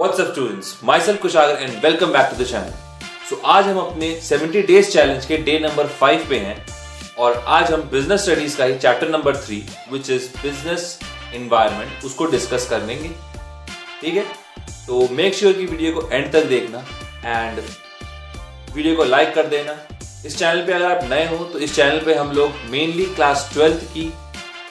What's up, students? Myself Kushagar and welcome back to the channel. So, आज हम अपने 70 days challenge के day number 5 पे हैं और आज हम बिज़नेस स्टडीज़ का ही chapter number 3 which is business environment उसको डिस्कस करेंगे ठीक है तो मेक श्योर sure कि वीडियो को एंड तक देखना एंड वीडियो को लाइक कर देना इस चैनल पे अगर आप नए हो तो इस चैनल पे हम लोग मेनली क्लास ट्वेल्थ की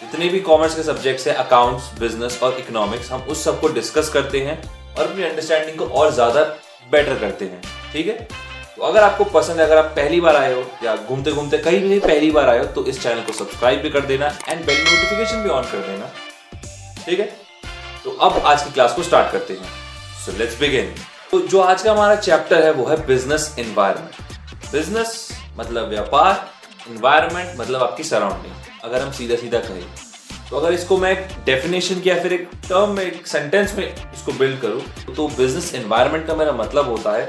जितने भी कॉमर्स के सब्जेक्ट्स हैं अकाउंट्स बिज़नेस और इकोनॉमिक्स हम उस सबको डिस्कस करते हैं और अपनी अंडरस्टैंडिंग को और ज़्यादा बेटर करते हैं, ठीक है? तो अगर आपको पसंद है, अगर आप पहली बार आए हो या घूमते घूमते कहीं भी पहली बार आए हो तो इस चैनल को सब्सक्राइब भी कर देना एंड बेल नोटिफिकेशन भी ऑन कर देना, ठीक है? तो अब आज की क्लास को स्टार्ट करते हैं। सो लेट्स बिगिन तो जो आज का हमारा चैप्टर है, वो है बिज़नेस एनवायरमेंट बिज़नेस मतलब व्यापार एनवायरमेंट मतलब आपकी सराउंडिंग अगर हम सीधा सीधा कहें तो अगर इसको मैं एक डेफिनेशन या फिर एक टर्म में एक सेंटेंस में इसको बिल्ड करूँ तो बिज़नेस एनवायरनमेंट का मेरा मतलब होता है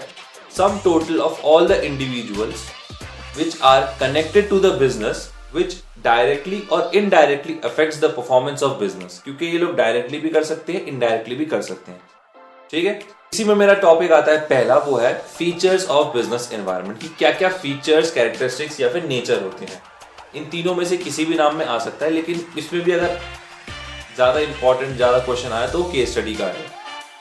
sum total of all the individuals which are connected to the business which directly और indirectly affects the performance of business क्योंकि ये लोग डायरेक्टली भी कर सकते हैं इनडायरेक्टली भी कर सकते हैं। ठीक है? इसी में मेरा टॉपिक आता है, पहला वो है फीचर्स ऑफ़ बिज़नेस एनवायरनमेंट की क्या क्या फीचर्स कैरेक्टरिस्टिक्स या फिर नेचर होते हैं। इन तीनों में से किसी भी नाम में आ सकता है, लेकिन इसमें भी अगर ज़्यादा इंपॉर्टेंट ज़्यादा क्वेश्चन आया तो केस स्टडी का है।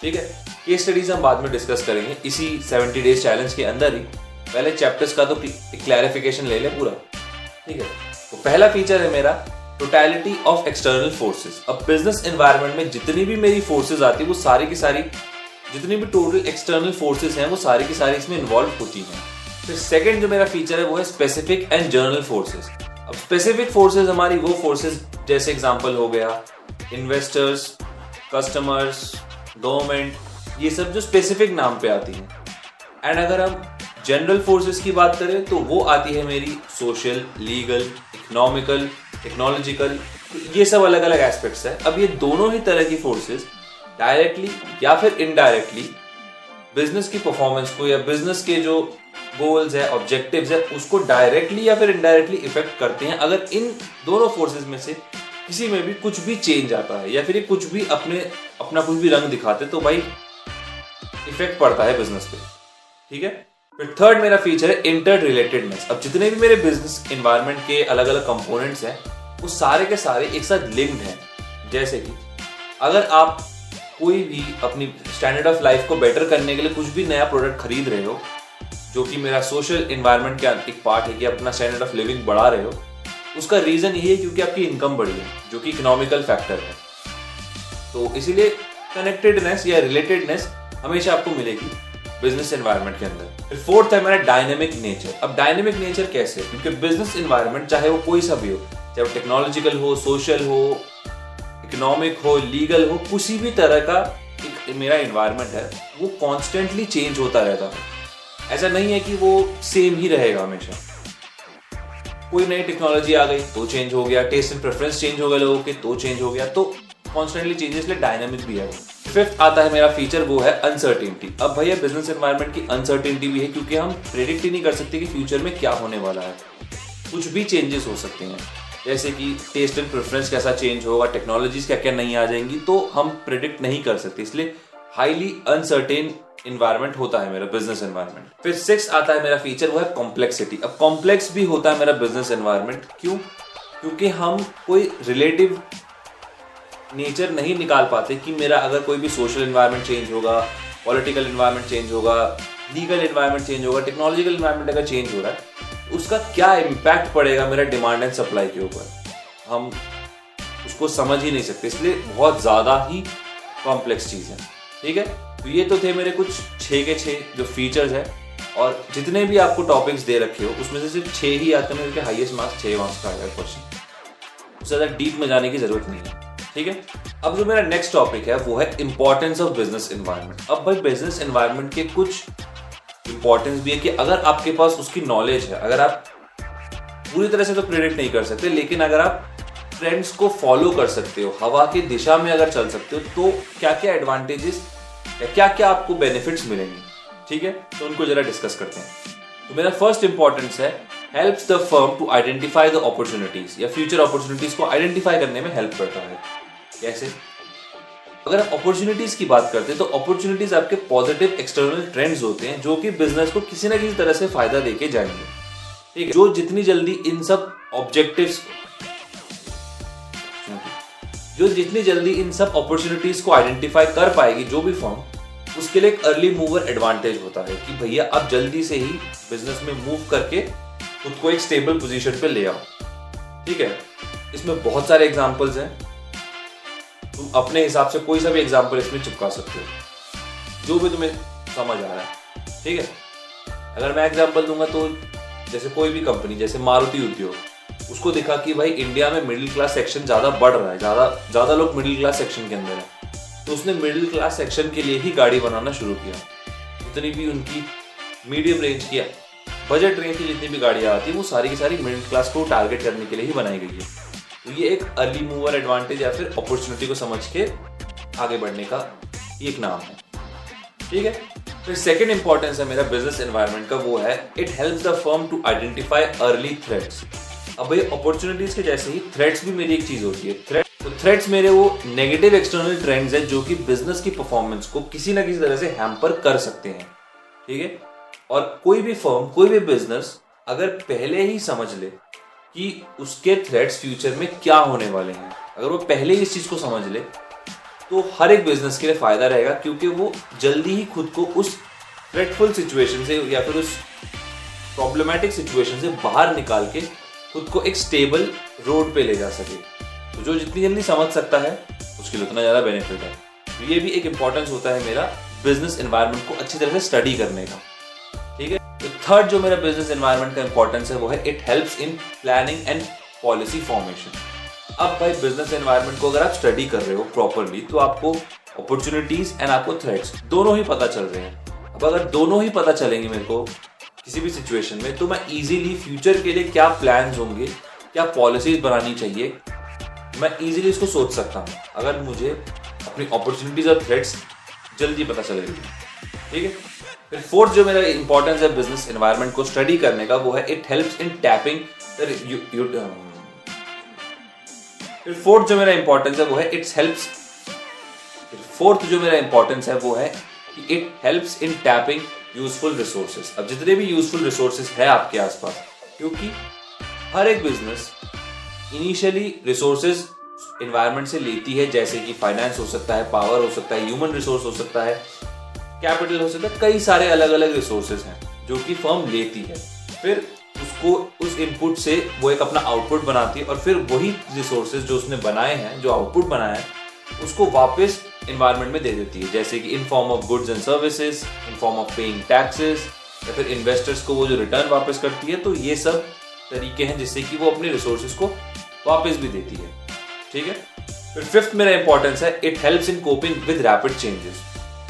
ठीक है? केस स्टडीज़ हम बाद में डिस्कस करेंगे। इसी 70 डेज़ चैलेंज के अंदर ही। पहले चैप्टर्स का तो क्लैरिफिकेशन ले लें पूरा। ठीक है? तो पहला फीचर है मेरा टोटैलिटी ऑफ़ एक्सटर्नल फोर्सेस अब बिज़नेस एनवायरनमेंट में जितनी भी मेरी फोर्सेस आती है, वो सारी की सारी, जितनी भी टोटल एक्सटर्नल फोर्सेस हैं, वो सारी की सारी इसमें इन्वॉल्व होती हैं। फिर सेकंड जो मेरा फीचर है, वो है स्पेसिफिक एंड जर्नल फोर्सेस अब स्पेसिफिक फोर्सेस हमारी वो फोर्सेस जैसे एग्जांपल हो गया इन्वेस्टर्स कस्टमर्स गवर्नमेंट ये सब जो स्पेसिफिक नाम पे आती हैं। एंड अगर हम जनरल फोर्सेस की बात करें तो वो आती है मेरी सोशल लीगल इकोनॉमिकल टेक्नोलॉजिकल ये सब अलग अलग एस्पेक्ट्स है। अब ये दोनों ही तरह की फोर्सेस डायरेक्टली या फिर इनडायरेक्टली बिज़नेस की परफॉर्मेंस को या बिज़नेस के जो गोल्स है ऑब्जेक्टिव्स है, उसको डायरेक्टली या फिर इनडायरेक्टली इफ़ेक्ट करते हैं। अगर इन दोनों फोर्सेस में से किसी में भी कुछ भी चेंज आता है या फिर ये कुछ भी अपने, अपना कुछ भी रंग दिखाते तो भाई इफ़ेक्ट पड़ता है बिज़नेस पे। ठीक है? फिर थर्ड मेरा फीचर है इंटर रिलेटेडनेस अब जितने भी मेरे बिज़नेस इन्वायरमेंट के अलग अलग कंपोनेंट्स हैं, वो सारे के सारे एक साथ लिंक्ड हैं। जैसे कि अगर आप कोई भी अपनी स्टैंडर्ड ऑफ़ लाइफ को बेटर करने के लिए कुछ भी नया प्रोडक्ट खरीद रहे हो जो कि मेरा सोशल इन्वायरमेंट का एक पार्ट है कि अपना स्टैंडर्ड ऑफ़ लिविंग बढ़ा रहे हो। उसका रीजन यही है क्योंकि आपकी इनकम बढ़ी है, जो कि इकोनॉमिकल फैक्टर है। तो इसीलिए कनेक्टेडनेस या रिलेटेडनेस हमेशा आपको मिलेगी बिज़नेस एनवायरनमेंट के अंदर। फिर फोर्थ है मेरा डायनेमिक नेचर अब डायनेमिक नेचर कैसे? क्योंकि बिज़नेस एनवायरनमेंट चाहे वो कोई सा भी हो, चाहे वो टेक्नोलॉजिकल हो सोशल हो इकोनॉमिक हो लीगल हो, किसी भी तरह का एक मेरा इन्वायरमेंट है, वो कॉन्स्टेंटली चेंज होता रहता है। ऐसा नहीं है कि वो सेम ही रहेगा हमेशा। कोई नई टेक्नोलॉजी आ गई तो चेंज हो गया टेस्ट एंड प्रेफरेंस चेंज हो गए लोगों के तो चेंज हो गया तो कॉन्स्टेंटली चेंजेस लिए डायनामिक भी है फिफ्थ आता है मेरा फीचर वो है अनसर्टिनिटी अब भैया बिज़नेस एनवायरनमेंट की अनसर्टिनिटी भी है, क्योंकि हम प्रेडिक्ट ही नहीं कर सकते कि फ्यूचर में क्या होने वाला है। कुछ भी चेंजेस हो सकते हैं। जैसे कि टेस्ट एंड प्रेफरेंस कैसा चेंज होगा टेक्नोलॉजीज़ क्या क्या नहीं आ जाएँगी तो हम प्रिडिक्ट नहीं कर सकते। इसलिए हाईली अनसर्टेन इन्वायरमेंट होता है मेरा बिज़नेस एनवायरमेंट फिर सिक्स आता है मेरा फीचर वो है कॉम्प्लेक्सिटी अब कॉम्प्लेक्स भी होता है मेरा बिज़नेस एनवायरमेंट क्यों? क्योंकि हम कोई रिलेटिव नेचर नहीं निकाल पाते कि मेरा अगर कोई भी सोशल इन्वायरमेंट चेंज होगा पॉलिटिकल इन्वायरमेंट चेंज होगा लीगल इन्वायरमेंट चेंज होगा टेक्नोलॉजिकल इन्वायरमेंट अगर चेंज हो रहा है, उसका क्या इम्पैक्ट पड़ेगा मेरा डिमांड एंड सप्लाई के ऊपर? हम उसको समझ ही नहीं सकते, इसलिए बहुत ज़्यादा ही कॉम्प्लेक्स चीज़ है। ठीक है? तो ये तो थे मेरे कुछ छः के छः जो फीचर्स है। और जितने भी आपको टॉपिक्स दे रखे हो, उसमें से सिर्फ़ छः ही आते हैं, क्योंकि हाईएस्ट मार्क्स छः मार्क्स का आएगा क्वेश्चन उससे ज़्यादा डीप में जाने की ज़रूरत नहीं है। ठीक है? अब जो मेरा नेक्स्ट टॉपिक है, वो है इंपॉर्टेंस ऑफ़ बिज़नेस एनवायरनमेंट अब भाई बिज़नेस एनवायरनमेंट के कुछ इंपॉर्टेंस भी है कि अगर आपके पास उसकी नॉलेज है, अगर आप पूरी तरह से तो प्रेडिक्ट नहीं कर सकते, लेकिन अगर आप ट्रेंड्स को फॉलो कर सकते हो, हवा की दिशा में अगर चल सकते हो तो क्या क्या एडवांटेजेस या क्या क्या आपको बेनिफिट्स मिलेंगे, ठीक है? तो उनको जरा डिस्कस करते हैं। तो मेरा फ़र्स्ट इंपॉर्टेंस है helps the firm to identify the opportunities या फ्यूचर अपॉर्चुनिटीज़ को आइडेंटिफाई करने में हेल्प करता है। कैसे? अगर आप अपॉर्चुनिटीज़ की बात करते हैं तो अपॉर्चुनिटीज़ आपके पॉजिटिव एक्सटर्नल ट्रेंड्स होते हैं, जो कि बिज़नेस को किसी ना किसी तरह से फ़ायदा देके जाएँगे। ठीक है? जो जितनी जल्दी इन सब ऑब्जेक्टिव्स जो जितनी जल्दी इन सब अपॉर्चुनिटीज़ को आइडेंटिफाई कर पाएगी, जो भी फॉर्म उसके लिए एक अर्ली मूवर एडवांटेज होता है कि भैया आप जल्दी से ही बिज़नेस में मूव करके खुद को एक स्टेबल पोजीशन पे ले आओ। ठीक है? इसमें बहुत सारे एग्जांपल्स हैं। तुम अपने हिसाब से कोई सा भी एग्ज़ाम्पल इसमें चिपका सकते हो। जो भी तुम्हें समझ आ रहा है। ठीक है? अगर मैं एग्ज़ाम्पल दूँगा तो जैसे कोई भी कंपनी जैसे मारुति उद्योग उसको देखा कि भाई इंडिया में मिडिल क्लास सेक्शन ज़्यादा बढ़ रहा है, ज़्यादा ज़्यादा लोग मिडिल क्लास सेक्शन के अंदर है। तो उसने मिडिल क्लास सेक्शन के लिए ही गाड़ी बनाना शुरू किया। जितनी भी उनकी मीडियम रेंज की बजट रेंज की जितनी भी गाड़ियाँ आती है, वो सारी की सारी मिडिल क्लास को टारगेट करने के लिए ही बनाई गई है। तो ये एक अर्ली मूवर एडवांटेज या फिर अपॉर्चुनिटी को समझ के आगे बढ़ने का एक नाम है। ठीक है? फिर सेकेंड इंपॉर्टेंस है मेरा बिज़नेस एनवायरनमेंट का, वो है it help the firm to identify early threats अब भाई अपॉर्चुनिटीज़ के जैसे ही थ्रेट्स भी मेरी एक चीज़ होती है। थ्रेट तो थ्रेट्स मेरे वो नेगेटिव एक्सटर्नल ट्रेंड्स हैं जो कि बिज़नेस की परफॉर्मेंस को किसी ना किसी तरह से हैम्पर कर सकते हैं। ठीक है? और कोई भी फर्म कोई भी बिज़नेस अगर पहले ही समझ ले कि उसके थ्रेट्स फ्यूचर में क्या होने वाले हैं, अगर वो पहले ही इस चीज़ को समझ ले तो हर एक बिज़नेस के लिए फ़ायदा रहेगा क्योंकि वो जल्दी ही खुद को उस थ्रेटफुल सिचुएशन से या फिर उस प्रॉब्लमेटिक सिचुएशन से बाहर निकाल के खुद को एक स्टेबल रोड पे ले जा सके। तो जो जितनी जल्दी समझ सकता है, उसके लिए उतना ज़्यादा बेनिफिट है। तो ये भी एक इंपॉर्टेंस होता है मेरा बिज़नेस एनवायरनमेंट को अच्छी तरह से स्टडी करने का। ठीक है? तो थर्ड जो मेरा बिज़नेस एनवायरनमेंट का इंपॉर्टेंस है, वो है it helps in planning and policy formation अब भाई बिज़नेस एनवायरनमेंट को अगर आप स्टडी कर रहे हो प्रॉपरली तो आपको अपॉर्चुनिटीज़ एंड आपको थ्रेट्स दोनों ही पता चल रहे हैं। अब अगर दोनों ही पता चलेंगे मेरे को किसी भी सिचुएशन में तो मैं इजीली फ्यूचर के लिए क्या प्लान्स होंगे, क्या पॉलिसीज़ बनानी चाहिए, मैं इजीली इसको सोच सकता हूँ। अगर मुझे अपनी अपॉर्चुनिटीज़ और थ्रेट्स जल्दी पता चलेगी ठीक है? फिर फोर्थ जो मेरा इंपॉर्टेंस है बिज़नेस एनवायरनमेंट को स्टडी करने का, वो है इट हेल्प्स इन टैपिंग फिर फोर्थ जो मेरा इंपॉर्टेंस है, वो है इट्स हेल्प्स फोर्थ जो मेरा इंपॉर्टेंस है, वो है it helps in tapping useful resources अब जितने भी यूजफुल रिसोर्सेज है आपके आसपास, क्योंकि हर एक बिज़नेस इनिशियली रिसोर्सेज इन्वायरमेंट से लेती है, जैसे कि फाइनेंस हो सकता है पावर हो सकता है ह्यूमन रिसोर्स हो सकता है कैपिटल हो सकता है, कई सारे अलग अलग रिसोर्सेज हैं जो कि फर्म लेती है। फिर उसको, उस इनपुट से वो एक अपना आउटपुट बनाती है और फिर वही रिसोर्सेज जो उसने बनाए हैं, जो आउटपुट बनाया है, उसको वापस इन्वायरमेंट में दे देती है। जैसे कि in form of goods and services in form of paying taxes या फिर इन्वेस्टर्स को वो जो रिटर्न वापस करती है तो ये सब तरीके हैं जिससे कि वो अपने रिसोर्सेज को वापस भी देती है। ठीक है? फिर फिफ्थ मेरा इंपॉर्टेंस है it helps in coping with rapid changes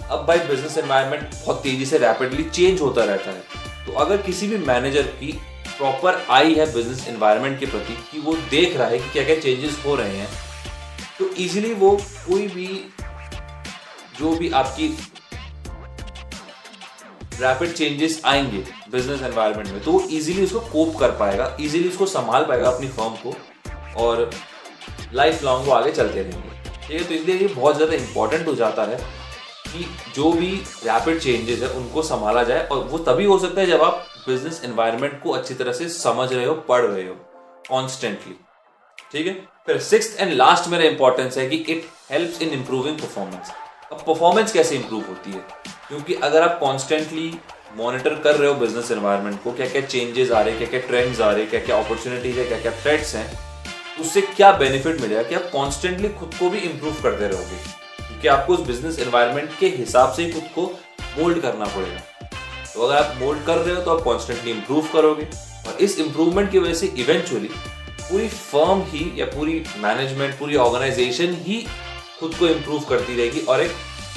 अब भाई बिज़नेस एनवायरनमेंट बहुत तेज़ी से रैपिडली चेंज होता रहता है। तो अगर किसी भी मैनेजर की प्रॉपर आई है बिज़नेस एनवायरनमेंट के प्रति, कि वो देख रहा है कि क्या क्या चेंजेस हो रहे हैं तो इजीली वो कोई भी जो भी आपकी रैपिड चेंजेस आएँगे बिज़नेस एनवायरनमेंट में तो वो इजीली उसको कोप कर पाएगा इजीली उसको संभाल पाएगा अपनी फर्म को और लाइफ लॉन्ग वो आगे चलते रहेंगे। ठीक है तो इसलिए ये बहुत ज़्यादा इंपॉर्टेंट हो जाता है कि जो भी रैपिड चेंजेस है, उनको संभाला जाए और वो तभी हो सकता है जब आप बिज़नेस एनवायरनमेंट को अच्छी तरह से समझ रहे हो, पढ़ रहे हो कॉन्स्टेंटली ठीक है, फिर सिक्स एंड लास्ट मेरा इंपॉर्टेंस है कि it helps in improving performance अब परफॉर्मेंस कैसे इंप्रूव होती है? क्योंकि अगर आप कॉन्स्टेंटली मॉनिटर कर रहे हो बिज़नेस एनवायरनमेंट को क्या क्या चेंजेस आ रहे हैं क्या क्या ट्रेंड्स आ रहे हैं क्या क्या अपॉर्चुनिटीज़ है क्या क्या थ्रेट्स हैं, उससे क्या बेनिफिट मिलेगा कि आप कॉन्स्टेंटली खुद को भी इम्प्रूव करते रहोगे। क्योंकि आपको उस बिज़नेस इन्वायरमेंट के हिसाब से ही खुद को मोल्ड करना पड़ेगा। तो अगर आप मोल्ड कर रहे हो तो आप कॉन्स्टेंटली इम्प्रूव करोगे और इस इम्प्रूवमेंट की वजह से इवेंचुअली पूरी फर्म ही या पूरी मैनेजमेंट पूरी ऑर्गेनाइजेशन ही खुद को इम्प्रूव करती रहेगी और एक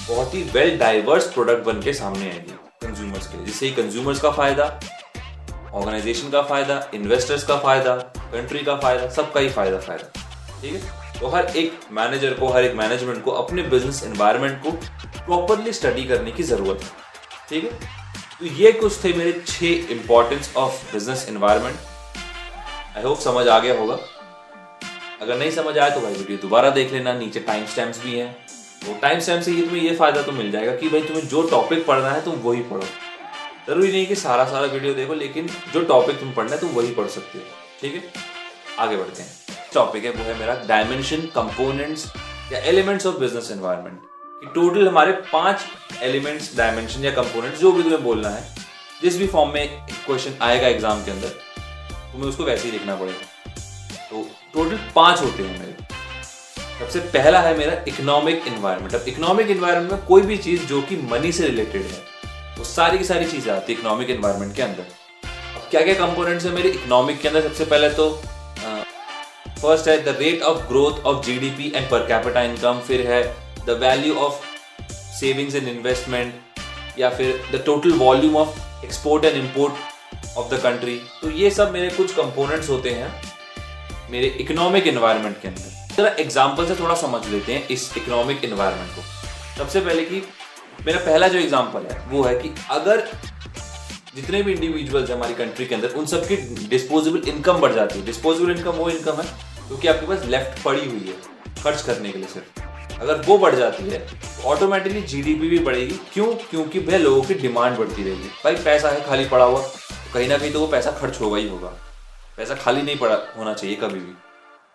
बहुत ही वेल डाइवर्स प्रोडक्ट बन के सामने आएगी कंज्यूमर्स के लिए। जिससे ही कंज्यूमर्स का फ़ायदा ऑर्गेनाइजेशन का फ़ायदा इन्वेस्टर्स का फ़ायदा कंट्री का फ़ायदा, सबका ही फ़ायदा फ़ायदा। ठीक है? तो हर एक मैनेजर को, हर एक मैनेजमेंट को, अपने बिज़नेस एनवायरनमेंट को प्रॉपरली स्टडी करने की ज़रूरत है। ठीक है? तो ये कुछ थे मेरे छह importance of business environment I hope समझ आ गया होगा। अगर नहीं समझ आया तो भाई वीडियो दोबारा देख लेना, नीचे टाइम स्टैम्प्स भी हैं। तो टाइम स्टैम्प से ये तुम्हें ये फ़ायदा तो मिल जाएगा कि भाई तुम्हें जो टॉपिक पढ़ना है तुम वही पढ़ो। ज़रूरी नहीं कि सारा सारा वीडियो देखो, लेकिन जो टॉपिक तुम पढ़ना है तुम वही पढ़ सकते हो। ठीक है? आगे बढ़ते हैं। टॉपिक है, वो है मेरा डायमेंशन कंपोनेंट्स या एलिमेंट्स ऑफ़ बिज़नेस एनवायरमेंट कि टोटल हमारे पाँच एलिमेंट्स डायमेंशन या कंपोनेंट्स जो भी तुम्हें बोलना है, जिस भी फॉर्म में क्वेश्चन आएगा एग्ज़ाम के अंदर, तुम्हें उसको वैसे ही लिखना पड़ेगा। तो टोटल पाँच होते हैं मेरे। सबसे पहला है मेरा इकोनॉमिक इन्वायरमेंट अब इकोनॉमिक इन्वायरमेंट में कोई भी चीज़ जो कि मनी से रिलेटेड है, वो सारी की सारी चीज़ें आती है इकोनॉमिक इन्वायरमेंट के अंदर। अब क्या क्या कंपोनेंट्स है मेरे इकोनॉमिक के अंदर सबसे पहले तो फ़र्स्ट है the rate of growth of GDP and per capita income फिर है the value of savings and investment या फिर the total volume of export and import of the country तो ये सब मेरे कुछ कंपोनेंट्स होते हैं। मेरे इकोनॉमिक इन्वायरमेंट के अंदर। जरा एग्ज़ाम्पल से थोड़ा समझ लेते हैं इस इकोनॉमिक इन्वायरमेंट को। सबसे पहले कि मेरा पहला जो एग्ज़ाम्पल है, वो है कि अगर जितने भी इंडिविजुअल्स हैं हमारी कंट्री के अंदर, उन सबकी डिस्पोजेबल इनकम बढ़ जाती है। डिस्पोजेबल इनकम वो इनकम है क्योंकि आपके पास लेफ़्ट पड़ी हुई है, खर्च करने के लिए सिर्फ़। अगर वो बढ़ जाती है तो ऑटोमेटिकली जीडीपी भी बढ़ेगी। क्यों? क्योंकि वह लोगों की डिमांड बढ़ती रहेगी। भाई पैसा है, खाली पड़ा हुआ, कहीं ना कहीं तो वो पैसा खर्च होगा ही होगा। पैसा खाली नहीं पड़ा होना चाहिए कभी भी।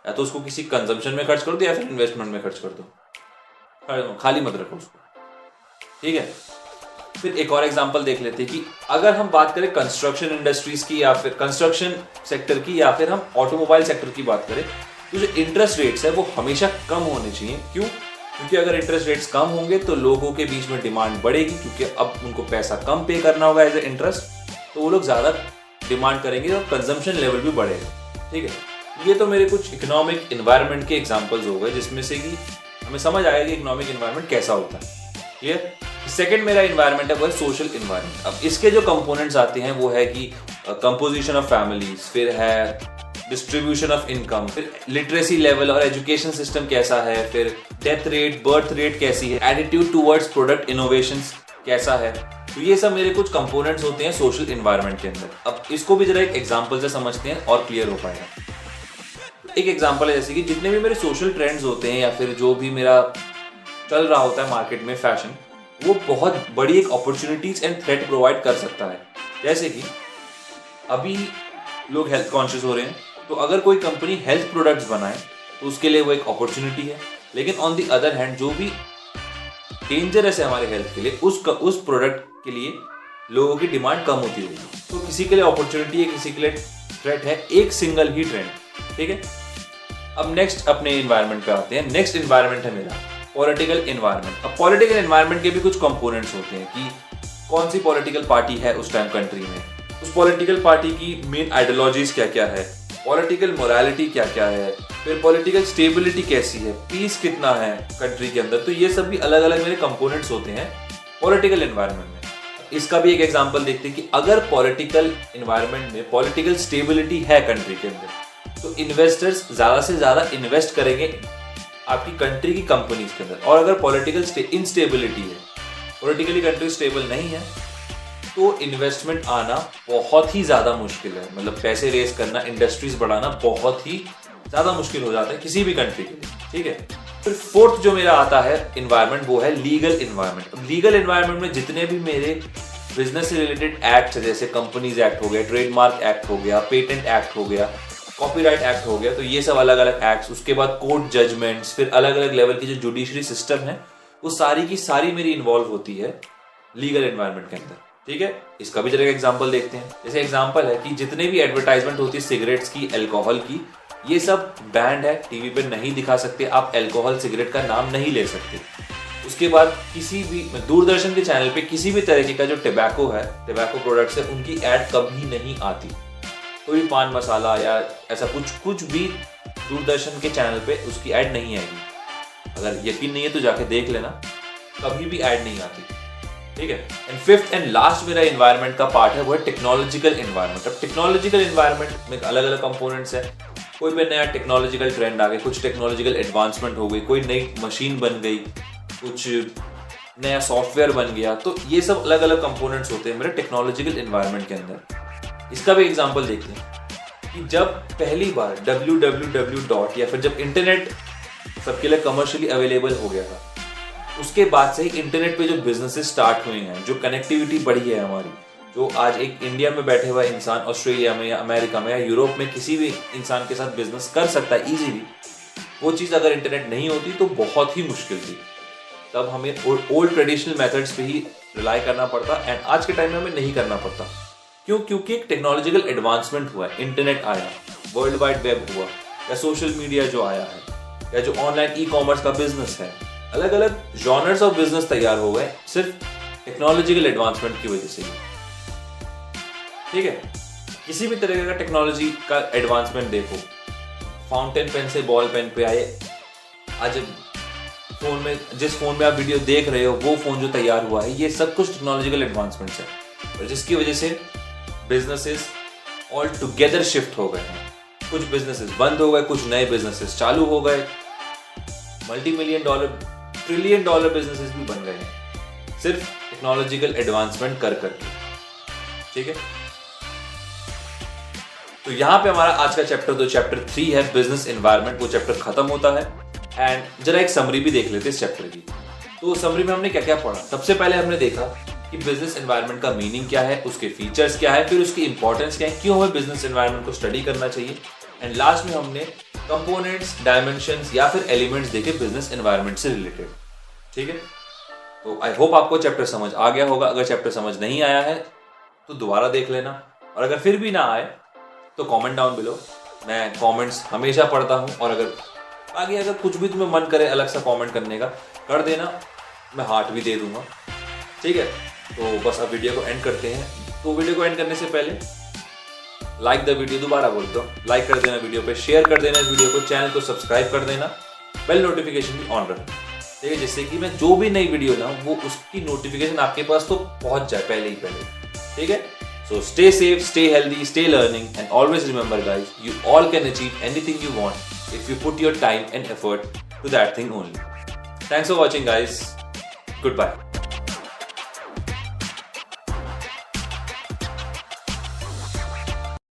या तो उसको किसी कंजम्पशन में खर्च कर दो या फिर इन्वेस्टमेंट में खर्च कर दो। खाली मत रखो उसको। ठीक है? फिर एक और एग्जांपल देख लेते हैं कि अगर हम बात करें कंस्ट्रक्शन इंडस्ट्रीज़ की या फिर कंस्ट्रक्शन सेक्टर की या फिर हम ऑटोमोबाइल सेक्टर की बात करें तो जो इंटरेस्ट रेट्स है वो हमेशा कम होने चाहिए। क्यों? क्योंकि अगर इंटरेस्ट रेट्स कम होंगे तो लोगों के बीच में डिमांड बढ़ेगी, क्योंकि अब उनको पैसा कम पे करना होगा एज ए इंटरेस्ट तो वो लोग ज़्यादा डिमांड करेंगे और कंजम्पशन लेवल भी बढ़ेगा। ठीक है? ये तो मेरे कुछ इकोनॉमिक इन्वायरमेंट के एग्जाम्पल्स हो गए, जिसमें से कि हमें समझ आएगा कि इकोनॉमिक इन्वायरमेंट कैसा होता है। क्लियर सेकेंड मेरा इन्वायरमेंट है, वो है सोशल इन्वायरमेंट अब इसके जो कंपोनेंट्स आते हैं, वो है कि कंपोजिशन ऑफ़ फैमिलीज़ फिर है डिस्ट्रीब्यूशन ऑफ़ इनकम फिर लिटरेसी लेवल और एजुकेशन सिस्टम कैसा है, फिर डेथ रेट बर्थ रेट कैसी है एटीट्यूड टूवर्ड्स प्रोडक्ट इनोवेशन कैसा है। तो ये सब मेरे कुछ कंपोनेंट्स होते हैं सोशल इन्वायरमेंट के अंदर। अब इसको भी जरा एक एग्ज़ाम्पल से समझते हैं और क्लियर हो पाएगा। एक एग्ज़ाम्पल है जैसे कि जितने भी मेरे सोशल ट्रेंड्स होते हैं या फिर जो भी मेरा चल रहा होता है मार्केट में फ़ैशन वो बहुत बड़ी एक अपॉर्चुनिटीज़ एंड थ्रेट प्रोवाइड कर सकता है। जैसे कि अभी लोग हेल्थ कॉन्शियस हो रहे हैं तो अगर कोई कंपनी हेल्थ प्रोडक्ट्स बनाए तो उसके लिए वो एक अपॉर्चुनिटी है। लेकिन ऑन दी अदर हैंड जो भी डेंजरस है हमारे हेल्थ के लिए उस उस प्रोडक्ट के लिए लोगों की डिमांड कम होती होगी। तो किसी के लिए अपॉर्चुनिटी है किसी के लिए थ्रेट है, एक सिंगल ही ट्रेंड ठीक है? अब नेक्स्ट अपने इन्वायरमेंट पे आते हैं। नेक्स्ट इन्वायरमेंट है मेरा पॉलिटिकल इन्वायरमेंट अब पॉलिटिकल इन्वायरमेंट के भी कुछ कंपोनेंट्स होते हैं कि कौन सी पॉलिटिकल पार्टी है उस टाइम कंट्री में? उस पॉलिटिकल पार्टी की मेन आइडियोलॉजीज क्या क्या है? पॉलिटिकल मोरालिटी क्या क्या है? फिर पॉलिटिकल स्टेबिलिटी कैसी है? पीस कितना है कंट्री के अंदर? तो ये सब भी अलग अलग मेरे कंपोनेंट्स होते हैं पॉलिटिकल इन्वायरमेंट में। इसका भी एक एग्ज़ाम्पल देखते हैं कि अगर पॉलिटिकल इन्वायरमेंट में पॉलिटिकल स्टेबिलिटी है कंट्री के अंदर तो इन्वेस्टर्स ज़्यादा से ज़्यादा इन्वेस्ट करेंगे आपकी कंट्री की कंपनीज़ के अंदर। और अगर पॉलिटिकल इंस्टेबिलिटी है पॉलिटिकली कंट्री स्टेबल नहीं है तो इन्वेस्टमेंट आना बहुत ही ज़्यादा मुश्किल है। मतलब पैसे रेस करना इंडस्ट्रीज़ बढ़ाना बहुत ही ज़्यादा मुश्किल हो जाता है किसी भी कंट्री के लिए। ठीक है? फिर फोर्थ जो मेरा आता है इन्वायरमेंट वो है लीगल इन्वायरमेंट लीगल इन्वायरमेंट में जितने भी मेरे बिज़नेस से रिलेटेड एक्ट जैसे कंपनीज़ एक्ट हो गया ट्रेडमार्क एक्ट हो गया पेटेंट एक्ट हो गया कॉपीराइट एक्ट हो गया तो ये सब अलग अलग एक्ट्स उसके बाद कोर्ट जजमेंट्स फिर अलग अलग लेवल की जो जुडिशरी सिस्टम है, वो सारी की सारी मेरी इन्वॉल्व होती है लीगल एनवायरमेंट के अंदर. ठीक है? इसका भी जरा एग्ज़ाम्पल देखते हैं. जैसे एग्ज़ाम्पल है कि जितने भी एडवर्टाइजमेंट होती है सिगरेट्स की एल्कोहल की ये सब बैंड है टीवी पे नहीं दिखा सकते, आप एल्कोहल सिगरेट का नाम नहीं ले सकते। उसके बाद किसी भी दूरदर्शन के चैनल पे किसी भी तरीके का जो टेबैको है टेबैको प्रोडक्ट्स है, उनकी एड कभी नहीं आती। कोई पान मसाला या ऐसा कुछ कुछ भी दूरदर्शन के चैनल पे उसकी ऐड नहीं आएगी। अगर यकीन नहीं है तो जाके देख लेना, कभी भी ऐड नहीं आती। ठीक है? एंड फिफ्थ एंड लास्ट मेरा इन्वायरमेंट का पार्ट है, वो है टेक्नोलॉजिकल इन्वायरमेंट अब टेक्नोलॉजिकल इन्वायरमेंट में अलग अलग कंपोनेंट्स है। कोई भी नया टेक्नोलॉजिकल ट्रेंड आ गया, कुछ टेक्नोलॉजिकल एडवांसमेंट हो गई, कोई नई मशीन बन गई, कुछ नया सॉफ्टवेयर बन गया तो ये सब अलग अलग कंपोनेंट्स होते हैं मेरे टेक्नोलॉजिकल इन्वायरमेंट के अंदर। इसका भी एग्ज़ाम्पल देखते हैं कि जब पहली बार डब्ल्यू डब्ल्यू डब्ल्यू डॉट या फिर जब इंटरनेट सबके लिए कमर्शियली अवेलेबल हो गया था, उसके बाद से ही इंटरनेट पे जो बिजनेसेस स्टार्ट हुए हैं, जो कनेक्टिविटी बढ़ी है हमारी जो आज एक इंडिया में बैठे हुआ इंसान ऑस्ट्रेलिया में या अमेरिका में या यूरोप में किसी भी इंसान के साथ बिज़नेस कर सकता है इजीली वो चीज़ अगर इंटरनेट नहीं होती तो बहुत ही मुश्किल थी। तब हमें ओल्ड ट्रेडिशनल मेथड्स पे ही रिलाई करना पड़ता एंड आज के टाइम में हमें नहीं करना पड़ता। क्यों? क्योंकि एक टेक्नोलॉजिकल एडवांसमेंट हुआ है इंटरनेट आया वर्ल्ड वाइड वेब हुआ, या सोशल मीडिया जो आया है, या जो ऑनलाइन ई कॉमर्स का बिज़नेस है अलग अलग जॉनर्स ऑफ़ बिज़नेस तैयार हो गए सिर्फ़ टेक्नोलॉजिकल एडवांसमेंट की वजह से ठीक है? किसी भी तरीके का टेक्नोलॉजी का एडवांसमेंट देखो। फाउंटेन पेन से बॉल पेन पे आए। आज फ़ोन में, जिस फ़ोन में आप वीडियो देख रहे हो, वो फ़ोन जो तैयार हुआ है, ये सब कुछ टेक्नोलॉजिकल एडवांसमेंट्स है। और जिसकी वजह से बिजनेसेस ऑल टुगेदर शिफ्ट हो गए हैं। कुछ बिजनेसेस बंद हो गए, कुछ नए बिजनेसेस चालू हो गए। Multi million dollar trillion dollar businesses भी बन गए हैं। सिर्फ़ टेक्नोलॉजिकल एडवांसमेंट कर करके। ठीक है? तो यहाँ पे हमारा आज का चैप्टर दो चैप्टर थ्री है बिज़नेस एनवायरमेंट वो चैप्टर खत्म होता है। एंड जरा एक समरी भी देख लेते इस चैप्टर की। तो समरी में हमने क्या क्या पढ़ा? सबसे पहले हमने देखा कि बिज़नेस एनवायरनमेंट का मीनिंग क्या है, उसके फीचर्स क्या है, फिर उसकी इंपॉर्टेंस क्या है, क्यों हमें बिज़नेस एनवायरनमेंट को स्टडी करना चाहिए। एंड लास्ट में हमने कंपोनेंट्स डायमेंशन या फिर एलिमेंट्स देखे बिज़नेस एनवायरनमेंट से रिलेटेड ठीक है? तो आई होप आपको चैप्टर समझ आ गया होगा। अगर चैप्टर समझ नहीं आया है तो दोबारा देख लेना। और अगर फिर भी ना आए तो कमेंट डाउन बिलो मैं कमेंट्स हमेशा पढ़ता हूँ और अगर आगे अगर कुछ भी तुम्हें मन करे अलग सा कमेंट करने का, कर देना, मैं हार्ट भी दे दूँगा। ठीक है? तो बस अब वीडियो को एंड करते हैं। तो वीडियो को एंड करने से पहले लाइक द वीडियो दोबारा बोलता हूँ। लाइक कर देना वीडियो पे शेयर कर देना इस वीडियो को चैनल को सब्सक्राइब कर देना। बेल नोटिफिकेशन भी ऑन रखना। ठीक है? जिससे कि मैं जो भी नई वीडियो लाऊँ, वो उसकी नोटिफिकेशन आपके पास तो पहुँच जाए पहले ही पहले। ठीक है? So stay safe, stay healthy, stay learning, and always remember, guys, you all can achieve anything you want if you put your time and effort to that thing only. Thanks for watching, guys. Goodbye.